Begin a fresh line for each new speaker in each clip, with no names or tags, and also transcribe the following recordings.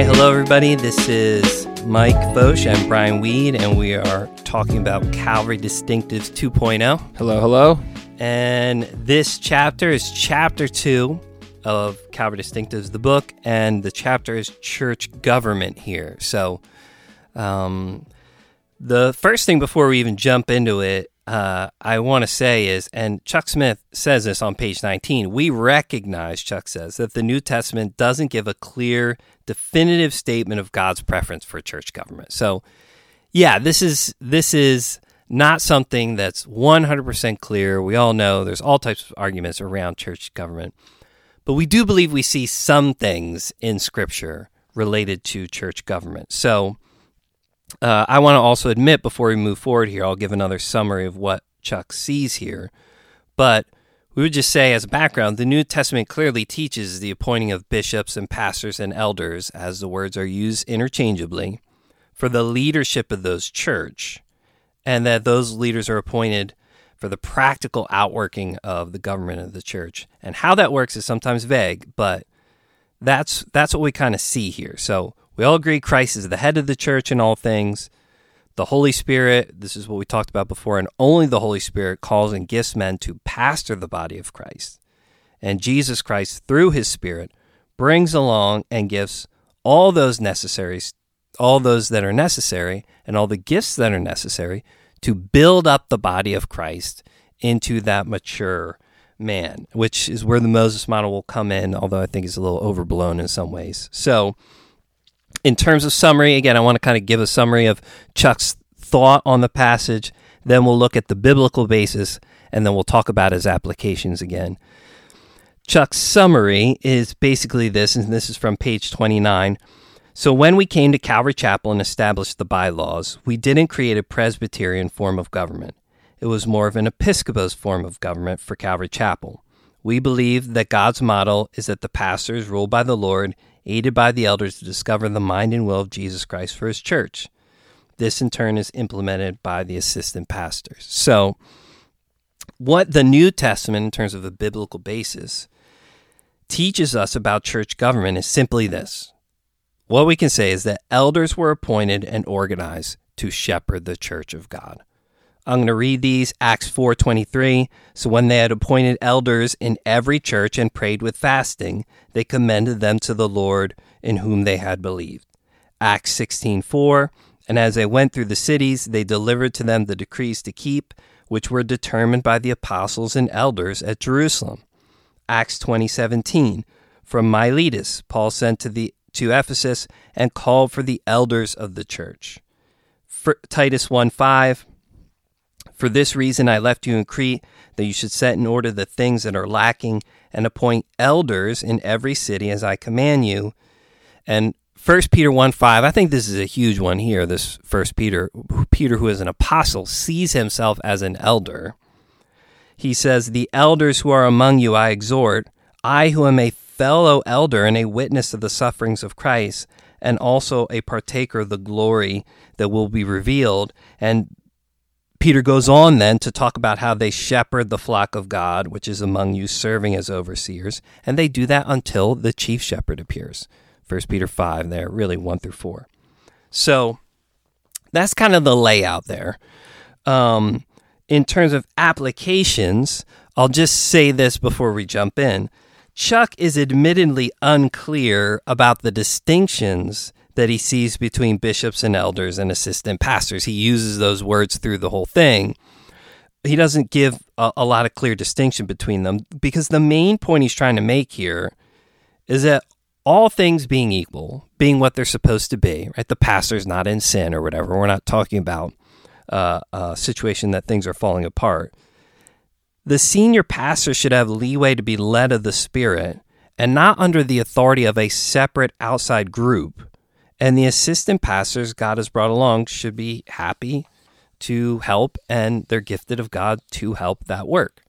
right, hello everybody. This is Mike Focht and Brian Weed, and we are talking about Calvary Distinctives 2.0.
Hello, hello.
And this chapter is chapter two of Calvary Distinctives, the book, and the chapter is church government here. So, um, the first thing before we even jump into it, uh, I want to say is, and Chuck Smith says this on page 19, we recognize, Chuck says, that the New Testament doesn't give a clear, definitive statement of God's preference for church government. So, yeah, this is this is not something that's 100% clear. We all know there's all types of arguments around church government. But we do believe we see some things in Scripture related to church government. So uh, I want to also admit before we move forward here, I'll give another summary of what Chuck sees here. But we would just say, as a background, the New Testament clearly teaches the appointing of bishops and pastors and elders, as the words are used interchangeably, for the leadership of those church and that those leaders are appointed for the practical outworking of the government of the church. And how that works is sometimes vague, but that's that's what we kind of see here. So we all agree Christ is the head of the church in all things. The Holy Spirit, this is what we talked about before, and only the Holy Spirit calls and gifts men to pastor the body of Christ. And Jesus Christ, through his Spirit, brings along and gives all those necessaries all those that are necessary and all the gifts that are necessary to build up the body of Christ into that mature man, which is where the Moses model will come in, although I think it's a little overblown in some ways. So, in terms of summary, again, I want to kind of give a summary of Chuck's thought on the passage. Then we'll look at the biblical basis, and then we'll talk about his applications again. Chuck's summary is basically this, and this is from page 29. So, when we came to Calvary Chapel and established the bylaws, we didn't create a Presbyterian form of government. It was more of an Episcopos form of government for Calvary Chapel. We believe that God's model is that the pastors rule by the Lord, aided by the elders to discover the mind and will of Jesus Christ for his church. This, in turn, is implemented by the assistant pastors. So, what the New Testament, in terms of a biblical basis, teaches us about church government is simply this what we can say is that elders were appointed and organized to shepherd the church of God. I'm going to read these Acts 4:23. So when they had appointed elders in every church and prayed with fasting, they commended them to the Lord in whom they had believed. Acts 16:4. And as they went through the cities, they delivered to them the decrees to keep, which were determined by the apostles and elders at Jerusalem. Acts 20:17. From Miletus, Paul sent to the to Ephesus and called for the elders of the church. For Titus 1 5. For this reason I left you in Crete, that you should set in order the things that are lacking and appoint elders in every city as I command you. And 1 Peter 1 5, I think this is a huge one here. This 1 Peter, Peter, who is an apostle, sees himself as an elder. He says, The elders who are among you I exhort, I who am a fellow elder and a witness of the sufferings of Christ, and also a partaker of the glory that will be revealed. And Peter goes on then to talk about how they shepherd the flock of God, which is among you, serving as overseers. And they do that until the chief shepherd appears. 1 Peter 5, there, really 1 through 4. So that's kind of the layout there. Um, in terms of applications, I'll just say this before we jump in. Chuck is admittedly unclear about the distinctions that he sees between bishops and elders and assistant pastors. He uses those words through the whole thing. He doesn't give a, a, lot of clear distinction between them because the main point he's trying to make here is that all things being equal, being what they're supposed to be, right? The pastor's not in sin or whatever. We're not talking about uh, a situation that things are falling apart the senior pastor should have leeway to be led of the Spirit and not under the authority of a separate outside group. And the assistant pastors God has brought along should be happy to help, and they're gifted of God to help that work.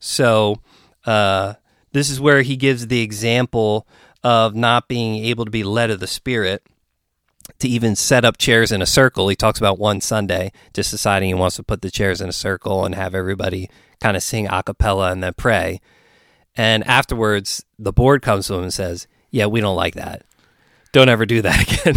So, uh, this is where he gives the example of not being able to be led of the Spirit to even set up chairs in a circle. He talks about one Sunday just deciding he wants to put the chairs in a circle and have everybody kind of sing a cappella and then pray. And afterwards, the board comes to him and says, Yeah, we don't like that. Don't ever do that again.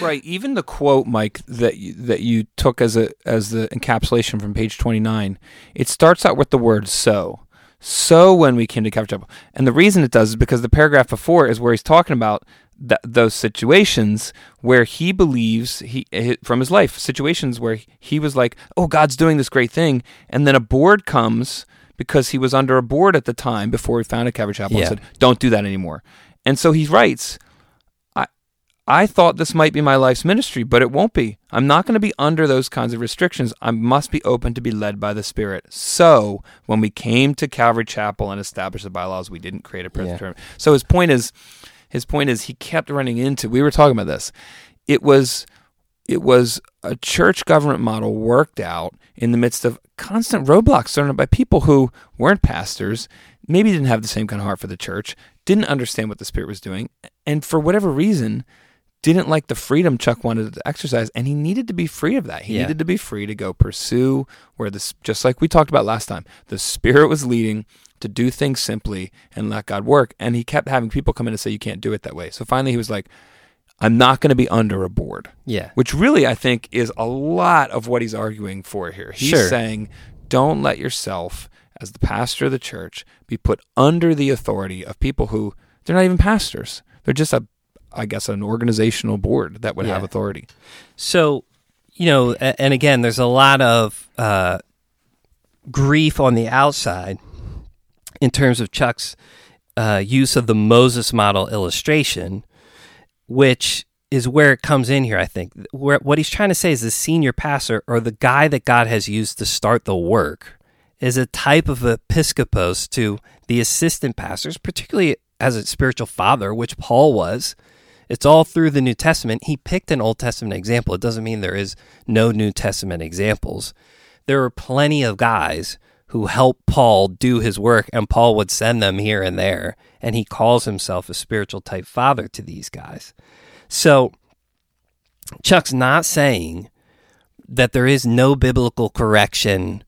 Right. Even the quote, Mike, that you, that you took as a as the encapsulation from page twenty nine, it starts out with the word "so." So when we came to Calvary Chapel, and the reason it does is because the paragraph before is where he's talking about th- those situations where he believes he from his life situations where he was like, "Oh, God's doing this great thing," and then a board comes because he was under a board at the time before he founded Calvary Chapel
Yeah.
and said, "Don't do that anymore." And so he writes, I thought this might be my life's ministry, but it won't be. I'm not going to be under those kinds of restrictions. I must be open to be led by the Spirit. So, when we came to Calvary Chapel and established the bylaws, we didn't create a Presbyterian. So his point is, his point is, he kept running into. We were talking about this. It was, it was a church government model worked out in the midst of constant roadblocks thrown up by people who weren't pastors, maybe didn't have the same kind of heart for the church, didn't understand what the Spirit was doing, and for whatever reason didn't like the freedom Chuck wanted to exercise, and he needed to be free of that. He
Yeah.
needed to be free to go pursue where this, just like we talked about last time, the Spirit was leading to do things simply and let God work. And he kept having people come in and say, "You can't do it that way." So finally, he was like, "I'm not going to be under a board,"
yeah.
which really I think is a lot of what he's arguing for here. He's
Sure.
saying, "Don't let yourself, as the pastor of the church, be put under the authority of people who they're not even pastors. They're just a I guess an organizational board that would have authority.
So, you know, and again, there's a lot of uh, grief on the outside in terms of Chuck's uh, use of the Moses model illustration, which is where it comes in here, I think. Where, what he's trying to say is the senior pastor or the guy that God has used to start the work is a type of episcopos to the assistant pastors, particularly as a spiritual father, which Paul was. It's all through the New Testament. He picked an Old Testament example. It doesn't mean there is no New Testament examples. There are plenty of guys who helped Paul do his work, and Paul would send them here and there. And he calls himself a spiritual type father to these guys. So Chuck's not saying that there is no biblical correction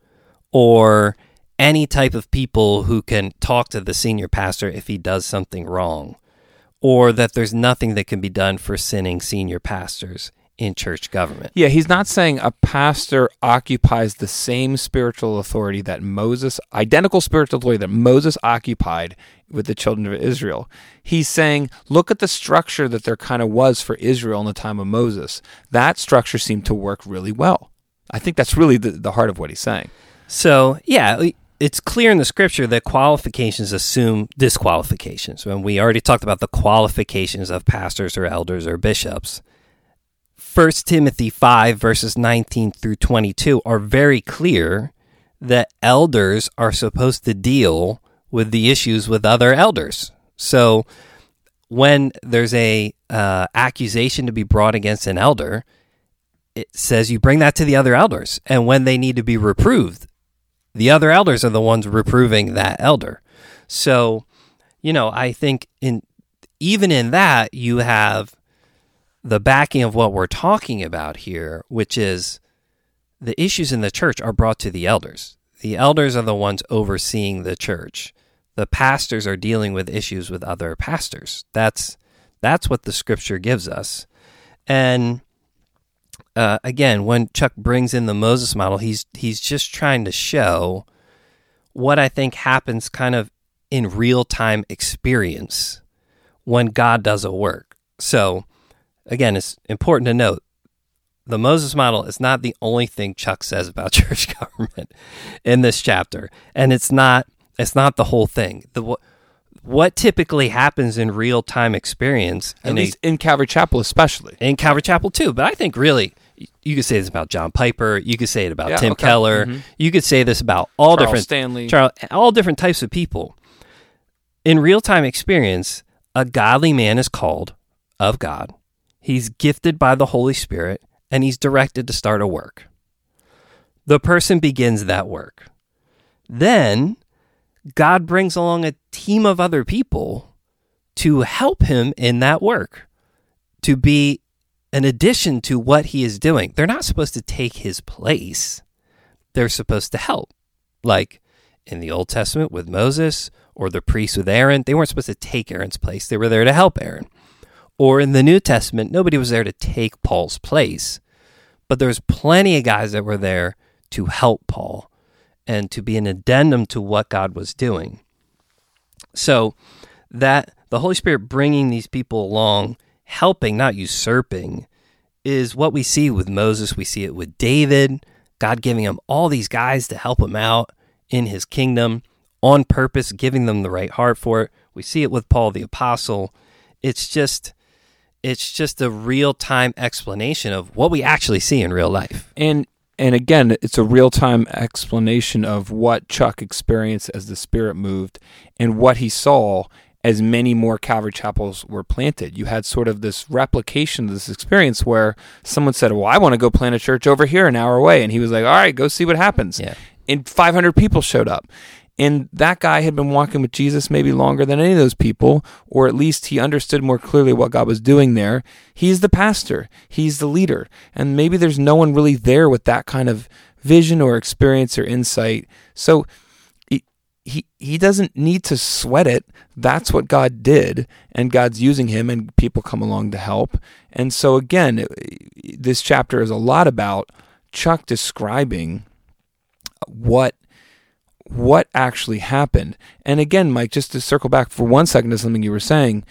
or any type of people who can talk to the senior pastor if he does something wrong, or that there's nothing that can be done for sinning senior pastors in church government.
Yeah, he's not saying a pastor occupies the same spiritual authority that Moses, identical spiritual authority that Moses occupied with the children of Israel. He's saying, look at the structure that there kind of was for Israel in the time of Moses. That structure seemed to work really well. I think that's really the, the heart of what he's saying.
So, yeah, it's clear in the scripture that qualifications assume disqualifications. When we already talked about the qualifications of pastors or elders or bishops. 1 Timothy 5, verses 19 through 22 are very clear that elders are supposed to deal with the issues with other elders. So when there's a uh, accusation to be brought against an elder, it says you bring that to the other elders, and when they need to be reproved, the other elders are the ones reproving that elder. So, you know, I think in even in that you have the backing of what we're talking about here, which is the issues in the church are brought to the elders. The elders are the ones overseeing the church. The pastors are dealing with issues with other pastors. That's that's what the scripture gives us. And uh, again, when Chuck brings in the Moses model, he's he's just trying to show what I think happens kind of in real time experience when God does a work. So again, it's important to note the Moses model is not the only thing Chuck says about church government in this chapter, and it's not it's not the whole thing. The what, typically happens in real time experience
At
in a-
least in Calvary Chapel, especially.
in Calvary Chapel too. But I think really you could say this about John Piper. You could say it about
Yeah,
Tim
okay.
Keller.
Mhm.
You could say this about all
Charles
different
Stanley.
Charles, all different types of people. In real time experience, a godly man is called of God. He's gifted by the Holy Spirit and he's directed to start a work. The person begins that work. Then God brings along a team of other people to help him in that work, to be an addition to what he is doing. They're not supposed to take his place, they're supposed to help. Like in the Old Testament with Moses or the priests with Aaron, they weren't supposed to take Aaron's place, they were there to help Aaron. Or in the New Testament, nobody was there to take Paul's place, but there's plenty of guys that were there to help Paul and to be an addendum to what God was doing. So that the Holy Spirit bringing these people along, helping, not usurping, is what we see with Moses. We see it with David, God giving him all these guys to help him out in his kingdom on purpose, giving them the right heart for it. We see it with Paul the apostle. It's just it's just a real-time explanation of what we actually see in real life.
And and again, it's a real time explanation of what Chuck experienced as the Spirit moved and what he saw as many more Calvary chapels were planted. You had sort of this replication of this experience where someone said, Well, I want to go plant a church over here an hour away. And he was like, All right, go see what happens.
Yeah.
And 500 people showed up. And that guy had been walking with Jesus maybe longer than any of those people, or at least he understood more clearly what God was doing there. He's the pastor, he's the leader. And maybe there's no one really there with that kind of vision or experience or insight. So he, he, doesn't need to sweat it. That's what God did, and God's using him, and people come along to help. And so, again, this chapter is a lot about Chuck describing what what actually happened. And again, Mike, just to circle back for one second to something you were saying,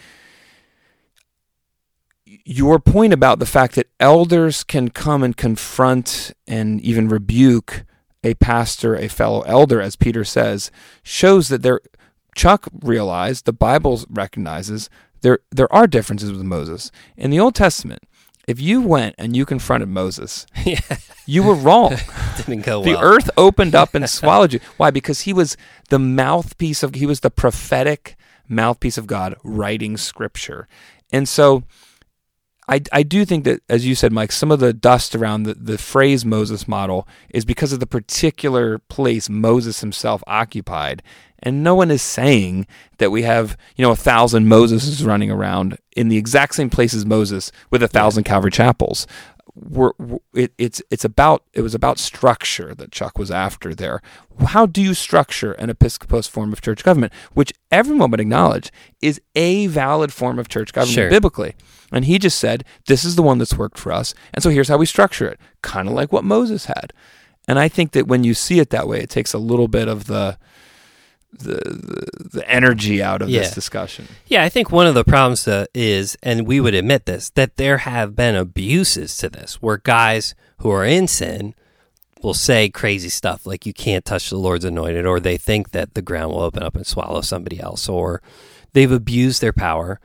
your point about the fact that elders can come and confront and even rebuke a pastor, a fellow elder, as Peter says, shows that there. Chuck realized the Bible recognizes there there are differences with Moses in the Old Testament. If you went and you confronted Moses,
yeah.
you were wrong.
Didn't go
the
well.
earth opened up and swallowed you. Why? Because he was the mouthpiece of he was the prophetic mouthpiece of God writing scripture. And so I, I do think that, as you said, Mike, some of the dust around the, the phrase Moses model is because of the particular place Moses himself occupied. And no one is saying that we have, you know, a thousand Moseses running around in the exact same place as Moses with a thousand Calvary chapels. We're, it, it's it's about it was about structure that Chuck was after there. How do you structure an Episcopos form of church government, which everyone would acknowledge is a valid form of church government
Sure.
biblically? And he just said, "This is the one that's worked for us, and so here's how we structure it, kind of like what Moses had." And I think that when you see it that way, it takes a little bit of the the the, the energy out of
Yeah.
this discussion.
Yeah, I think one of the problems uh, is, and we would admit this, that there have been abuses to this, where guys who are in sin will say crazy stuff like "you can't touch the Lord's anointed," or they think that the ground will open up and swallow somebody else, or they've abused their power,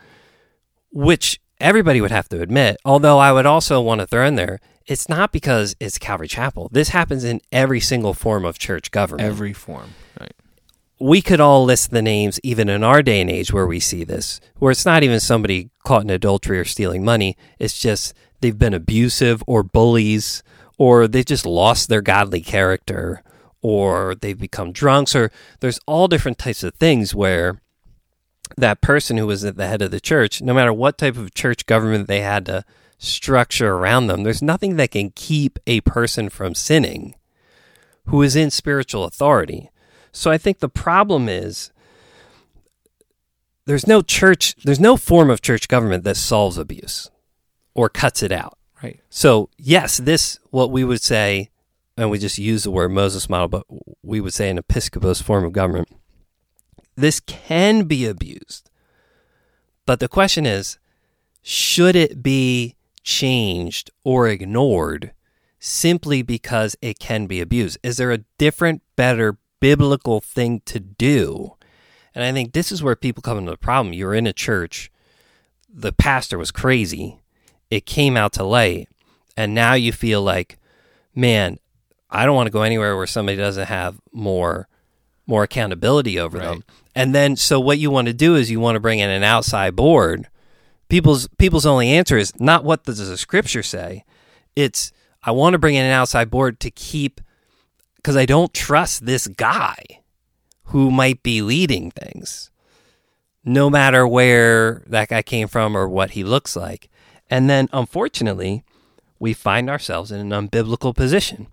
which everybody would have to admit. Although I would also want to throw in there, it's not because it's Calvary Chapel. This happens in every single form of church government
Every form, right?
We could all list the names even in our day and age where we see this, where it's not even somebody caught in adultery or stealing money. It's just they've been abusive or bullies, or they've just lost their godly character, or they've become drunks, or there's all different types of things where that person who was at the head of the church, no matter what type of church government they had to structure around them, there's nothing that can keep a person from sinning who is in spiritual authority. So I think the problem is there's no church, there's no form of church government that solves abuse or cuts it out.
Right.
So, yes, this, what we would say, and we just use the word Moses model, but we would say an Episcopos form of government, this can be abused. But the question is should it be changed or ignored simply because it can be abused? Is there a different, better biblical thing to do? And I think this is where people come into the problem. You're in a church, the pastor was crazy, it came out to light, and now you feel like, man, I don't want to go anywhere where somebody doesn't have more more accountability over
Right.
them. And then so what you want to do is you want to bring in an outside board. People's people's only answer is not what does the scripture say. It's I want to bring in an outside board to keep because I don't trust this guy who might be leading things, no matter where that guy came from or what he looks like. And then, unfortunately, we find ourselves in an unbiblical position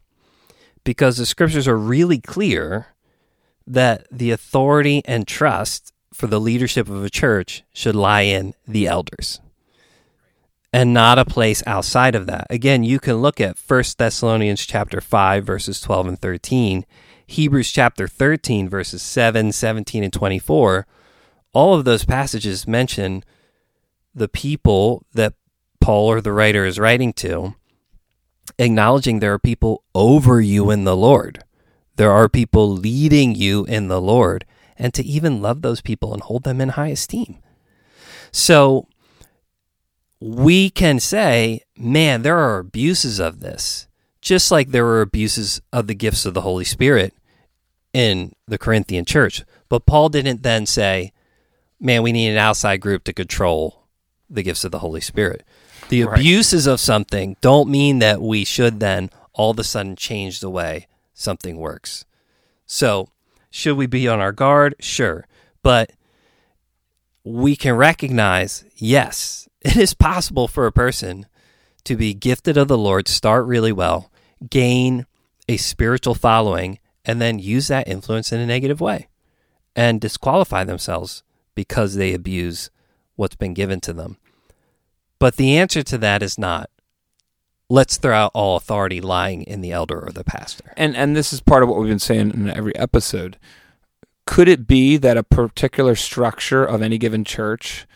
because the scriptures are really clear that the authority and trust for the leadership of a church should lie in the elders. And not a place outside of that. Again, you can look at 1 Thessalonians chapter 5 verses 12 and 13, Hebrews chapter 13 verses 7, 17 and 24. All of those passages mention the people that Paul or the writer is writing to, acknowledging there are people over you in the Lord. There are people leading you in the Lord, and to even love those people and hold them in high esteem. So we can say, man, there are abuses of this, just like there were abuses of the gifts of the Holy Spirit in the Corinthian church. But Paul didn't then say, man, we need an outside group to control the gifts of the Holy Spirit. The
Right.
abuses of something don't mean that we should then all of a sudden change the way something works. So, should we be on our guard? Sure. But we can recognize yes, it is possible for a person to be gifted of the Lord, start really well, gain a spiritual following, and then use that influence in a negative way and disqualify themselves because they abuse what's been given to them. But the answer to that is not let's throw out all authority lying in the elder or the pastor.
and and this is part of what we've been saying in every episode. Could it be that a particular structure of any given church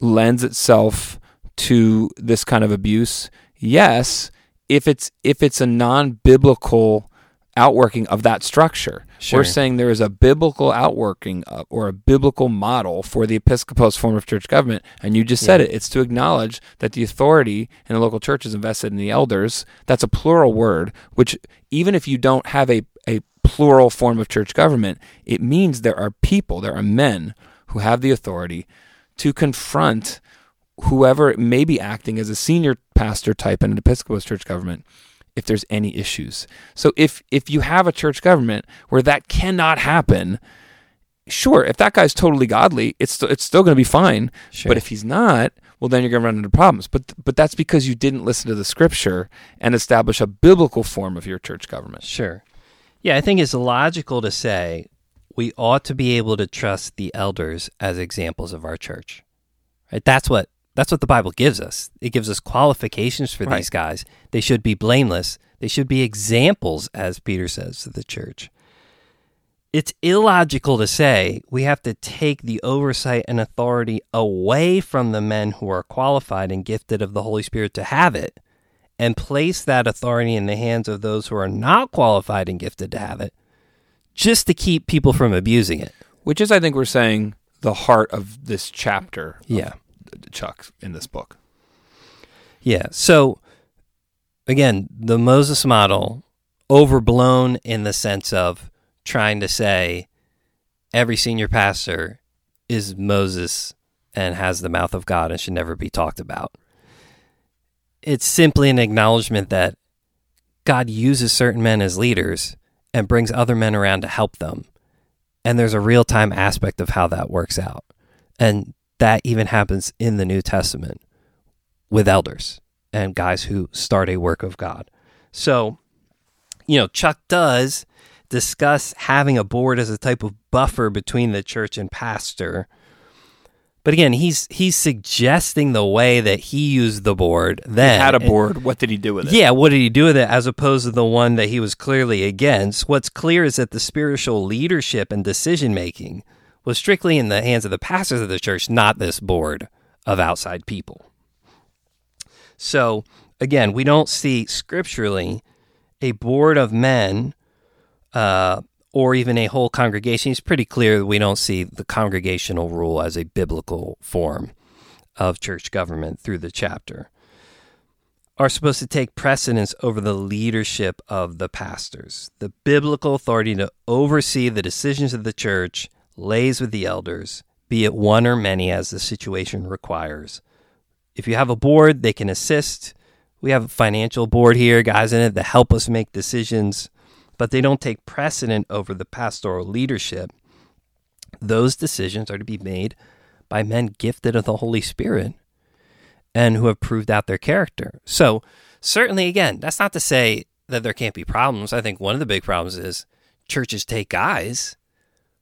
lends itself to this kind of abuse? Yes, if it's if it's a non-biblical outworking of that structure.
Sure.
We're saying there is a biblical outworking of, or a biblical model for the Episcopos form of church government, and you just said
Yeah.
it. It's to acknowledge that the authority in the local church is invested in the elders. That's a plural word, which even if you don't have a, a plural form of church government, it means there are people, there are men who have the authority to confront whoever may be acting as a senior pastor type in an Episcopal church government if there's any issues. So if if you have a church government where that cannot happen, sure, if that guy's totally godly, it's st- it's still going to be fine.
Sure.
But if he's not, well then you're going to run into problems. But but that's because you didn't listen to the scripture and establish a biblical form of your church government.
Sure. Yeah, I think it's logical to say we ought to be able to trust the elders as examples of our church. Right? That's what that's what the Bible gives us. It gives us qualifications for
Right.
these guys. They should be blameless. They should be examples as Peter says to the church. It's illogical to say we have to take the oversight and authority away from the men who are qualified and gifted of the Holy Spirit to have it and place that authority in the hands of those who are not qualified and gifted to have it just to keep people from abusing it.
Which is I think we're saying the heart of this chapter of
Yeah.
Chuck in this book.
Yeah. So again, the Moses model overblown in the sense of trying to say every senior pastor is Moses and has the mouth of God and should never be talked about. It's simply an acknowledgement that God uses certain men as leaders and brings other men around to help them. And there's a real time aspect of how that works out. And that even happens in the New Testament with elders and guys who start a work of God. So, you know, Chuck does discuss having a board as a type of buffer between the church and pastor. But again, he's he's suggesting the way that he used the board then.
he had a
And-
board. What did he do with it?
yeah, what did he do with it as opposed to the one that he was clearly against? What's clear is that the spiritual leadership and decision making was strictly in the hands of the pastors of the church, not this board of outside people. So, again, we don't see scripturally a board of men uh, or even a whole congregation. It's pretty clear that we don't see the congregational rule as a biblical form of church government through the chapter are supposed to take precedence over the leadership of the pastors. The biblical authority to oversee the decisions of the church lays with the elders, be it one or many as the situation requires. If you have a board, they can assist. We have a financial board here, guys in it that help us make decisions, but they don't take precedent over the pastoral leadership. Those decisions are to be made by men gifted of the Holy Spirit and who have proved out their character. So, certainly, again, that's not to say that there can't be problems. I think one of the big problems is churches take guys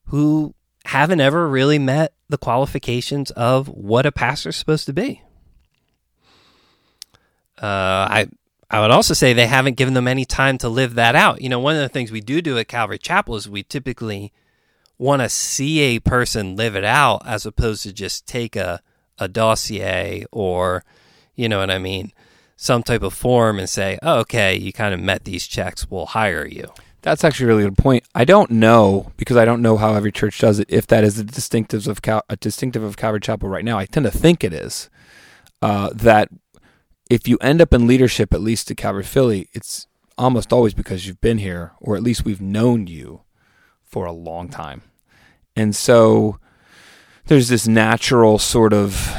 who haven't ever really met the qualifications of what a pastor's supposed to be. uh, I I would also say they haven't given them any time to live that out. You know, one of the things we do do at Calvary Chapel is we typically want to see a person live it out as opposed to just take a a dossier or you know what I mean, some type of form and say, oh, okay, you kind of met these checks, we'll hire you.
That's actually a really good point. I don't know because I don't know how every church does it. If that is a distinctive of Cal- a distinctive of Calvary Chapel right now, I tend to think it is. Uh, that if you end up in leadership, at least at Calvary Philly, it's almost always because you've been here, or at least we've known you for a long time, and so there's this natural sort of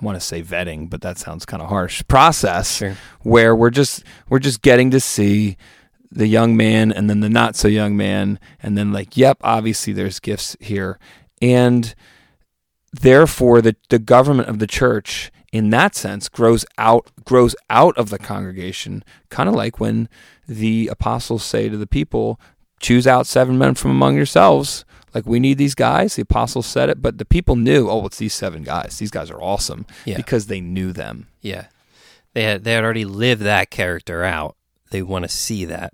I want to say vetting, but that sounds kind of harsh. Process
Sure.
where we're just we're just getting to see the young man and then the not so young man and then like yep obviously there's gifts here and therefore the the government of the church in that sense grows out grows out of the congregation kind of like when the apostles say to the people choose out seven men from among yourselves like we need these guys the apostles said it but the people knew oh it's these seven guys these guys are awesome
Yeah.
because they knew them
Yeah. They had they had already lived that character out. They want to see that.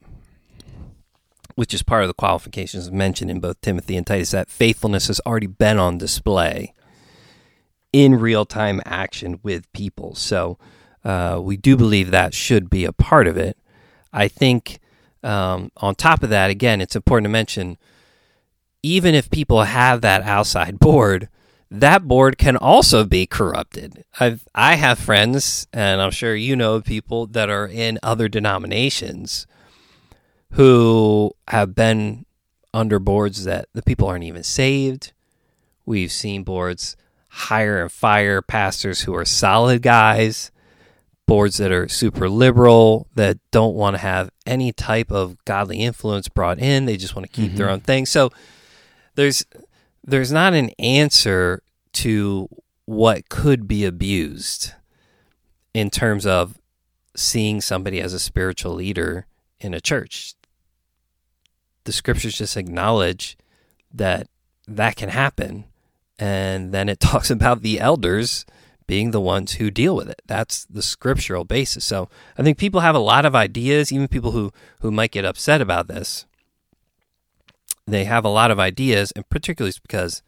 Which is part of the qualifications mentioned in both Timothy and Titus that faithfulness has already been on display in real time action with people. So uh, we do believe that should be a part of it. I think um, on top of that, again, it's important to mention even if people have that outside board, that board can also be corrupted. I've I have friends, and I'm sure you know people that are in other denominations who have been under boards that the people aren't even saved. We've seen boards hire and fire pastors who are solid guys, boards that are super liberal that don't want to have any type of godly influence brought in. They just want to keep their mm-hmm. own thing. So there's there's not an answer to what could be abused in terms of seeing somebody as a spiritual leader in a church. The scriptures just acknowledge that that can happen. And then it talks about the elders being the ones who deal with it. That's the scriptural basis. So I think people have a lot of ideas, even people who, who might get upset about this they have a lot of ideas, and particularly it's because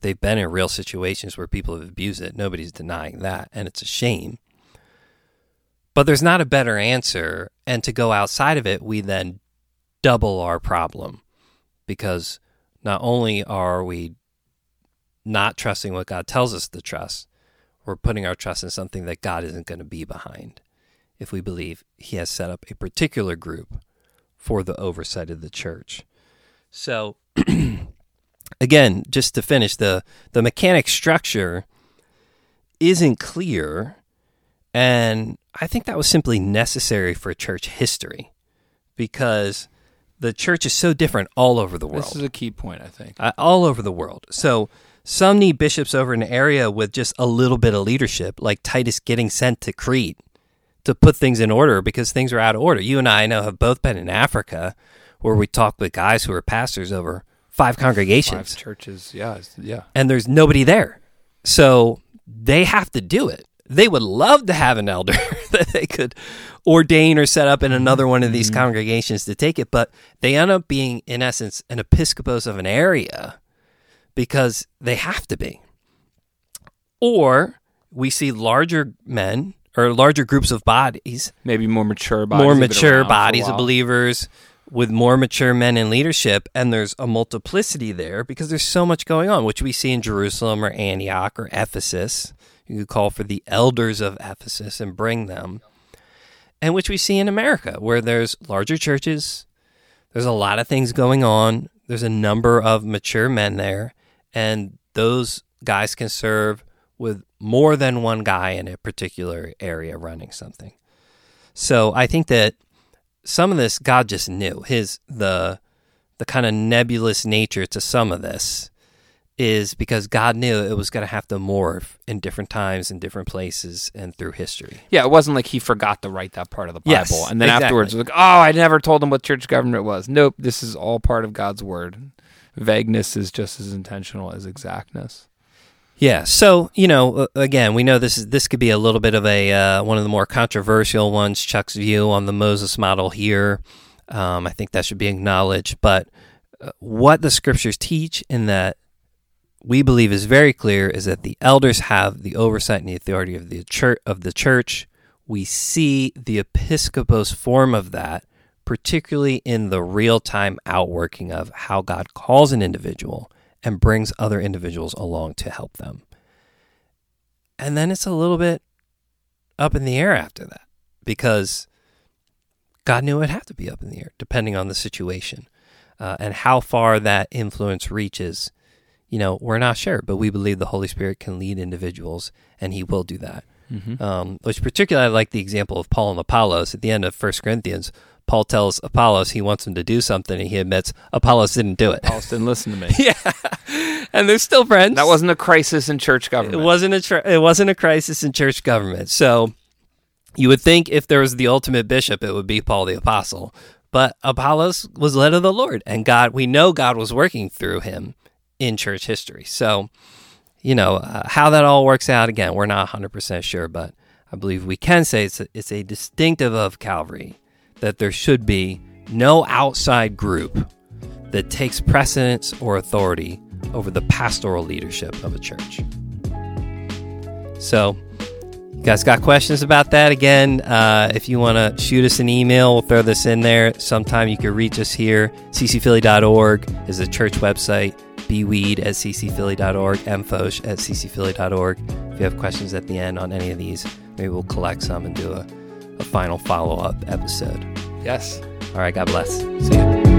they've been in real situations where people have abused it. Nobody's denying that, and it's a shame. But there's not a better answer, and to go outside of it, we then double our problem because not only are we not trusting what God tells us to trust, we're putting our trust in something that God isn't going to be behind if we believe He has set up a particular group for the oversight of the church. So again, just to finish the the mechanic structure isn't clear and I think that was simply necessary for church history because the church is so different all over the world
this is a key point i think
uh, all over the world. So some need bishops over an area with just a little bit of leadership, like Titus getting sent to Crete to put things in order because things are out of order. You and I, I know, have both been in Africa where we talk with guys who are pastors over five congregations
five churches yeah yeah
and there's nobody there. So they have to do it. They would love to have an elder that they could ordain or set up in another one of these mm-hmm. congregations to take it, but they end up being, in essence, an episcopos of an area because they have to be. Or we see larger men or larger groups of bodies
maybe more mature bodies
more mature
around for a
bodies of believers with more mature men in leadership and there's a multiplicity there because there's so much going on which we see in Jerusalem or Antioch or Ephesus. You could call for the elders of Ephesus and bring them. And which we see in America where there's larger churches there's a lot of things going on there's a number of mature men there and those guys can serve with more than one guy in a particular area running something so I think that some of this God just knew his the the kind of nebulous nature to some of this is because God knew it was going to have to morph in different times in different places and through history.
Yeah, it wasn't like he forgot to write that part of the Bible,
Yes,
and then
exactly.
afterwards, like, oh, I never told him what church government was. Nope, this is all part of God's word. Vagueness is just as intentional as exactness.
Yeah. So you know, again, we know this is this could be a little bit of a uh, one of the more controversial ones. Chuck's view on the Moses model here. Um, I think that should be acknowledged. But uh, what the scriptures teach, in that we believe is very clear, is that the elders have the oversight and the authority of the church. Of the church, we see the episcopos form of that, particularly in the real time outworking of how God calls an individual and brings other individuals along to help them. And then it's a little bit up in the air after that because God knew it'd have to be up in the air depending on the situation uh, and how far that influence reaches. You know, we're not sure, but we believe the Holy Spirit can lead individuals and he will do that. Mm-hmm. Um, which particularly I like the example of Paul and Apollos at the end of First Corinthians. Paul tells Apollos he wants him to do something, and he admits Apollos didn't do it.
Apollos didn't listen to me.
yeah, and they're still friends.
That wasn't a crisis in church government.
It wasn't a tr- it wasn't a crisis in church government. So you would think if there was the ultimate bishop, it would be Paul the apostle. But Apollos was led of the Lord, and God. We know God was working through him in church history. So you know uh, how that all works out. Again, we're not 100 percent sure, but I believe we can say it's a, it's a distinctive of Calvary that there should be no outside group that takes precedence or authority over the pastoral leadership of a church. So, you guys got questions about that? Again, uh, if you want to shoot us an email, we'll throw this in there. Sometime you can reach us here. ccphilly.org is the church website. bweed at ccphilly.org, mfocht at ccphilly.org. If you have questions at the end on any of these, maybe we'll collect some and do a, a final follow up episode.
Yes.
All right. God bless. See you.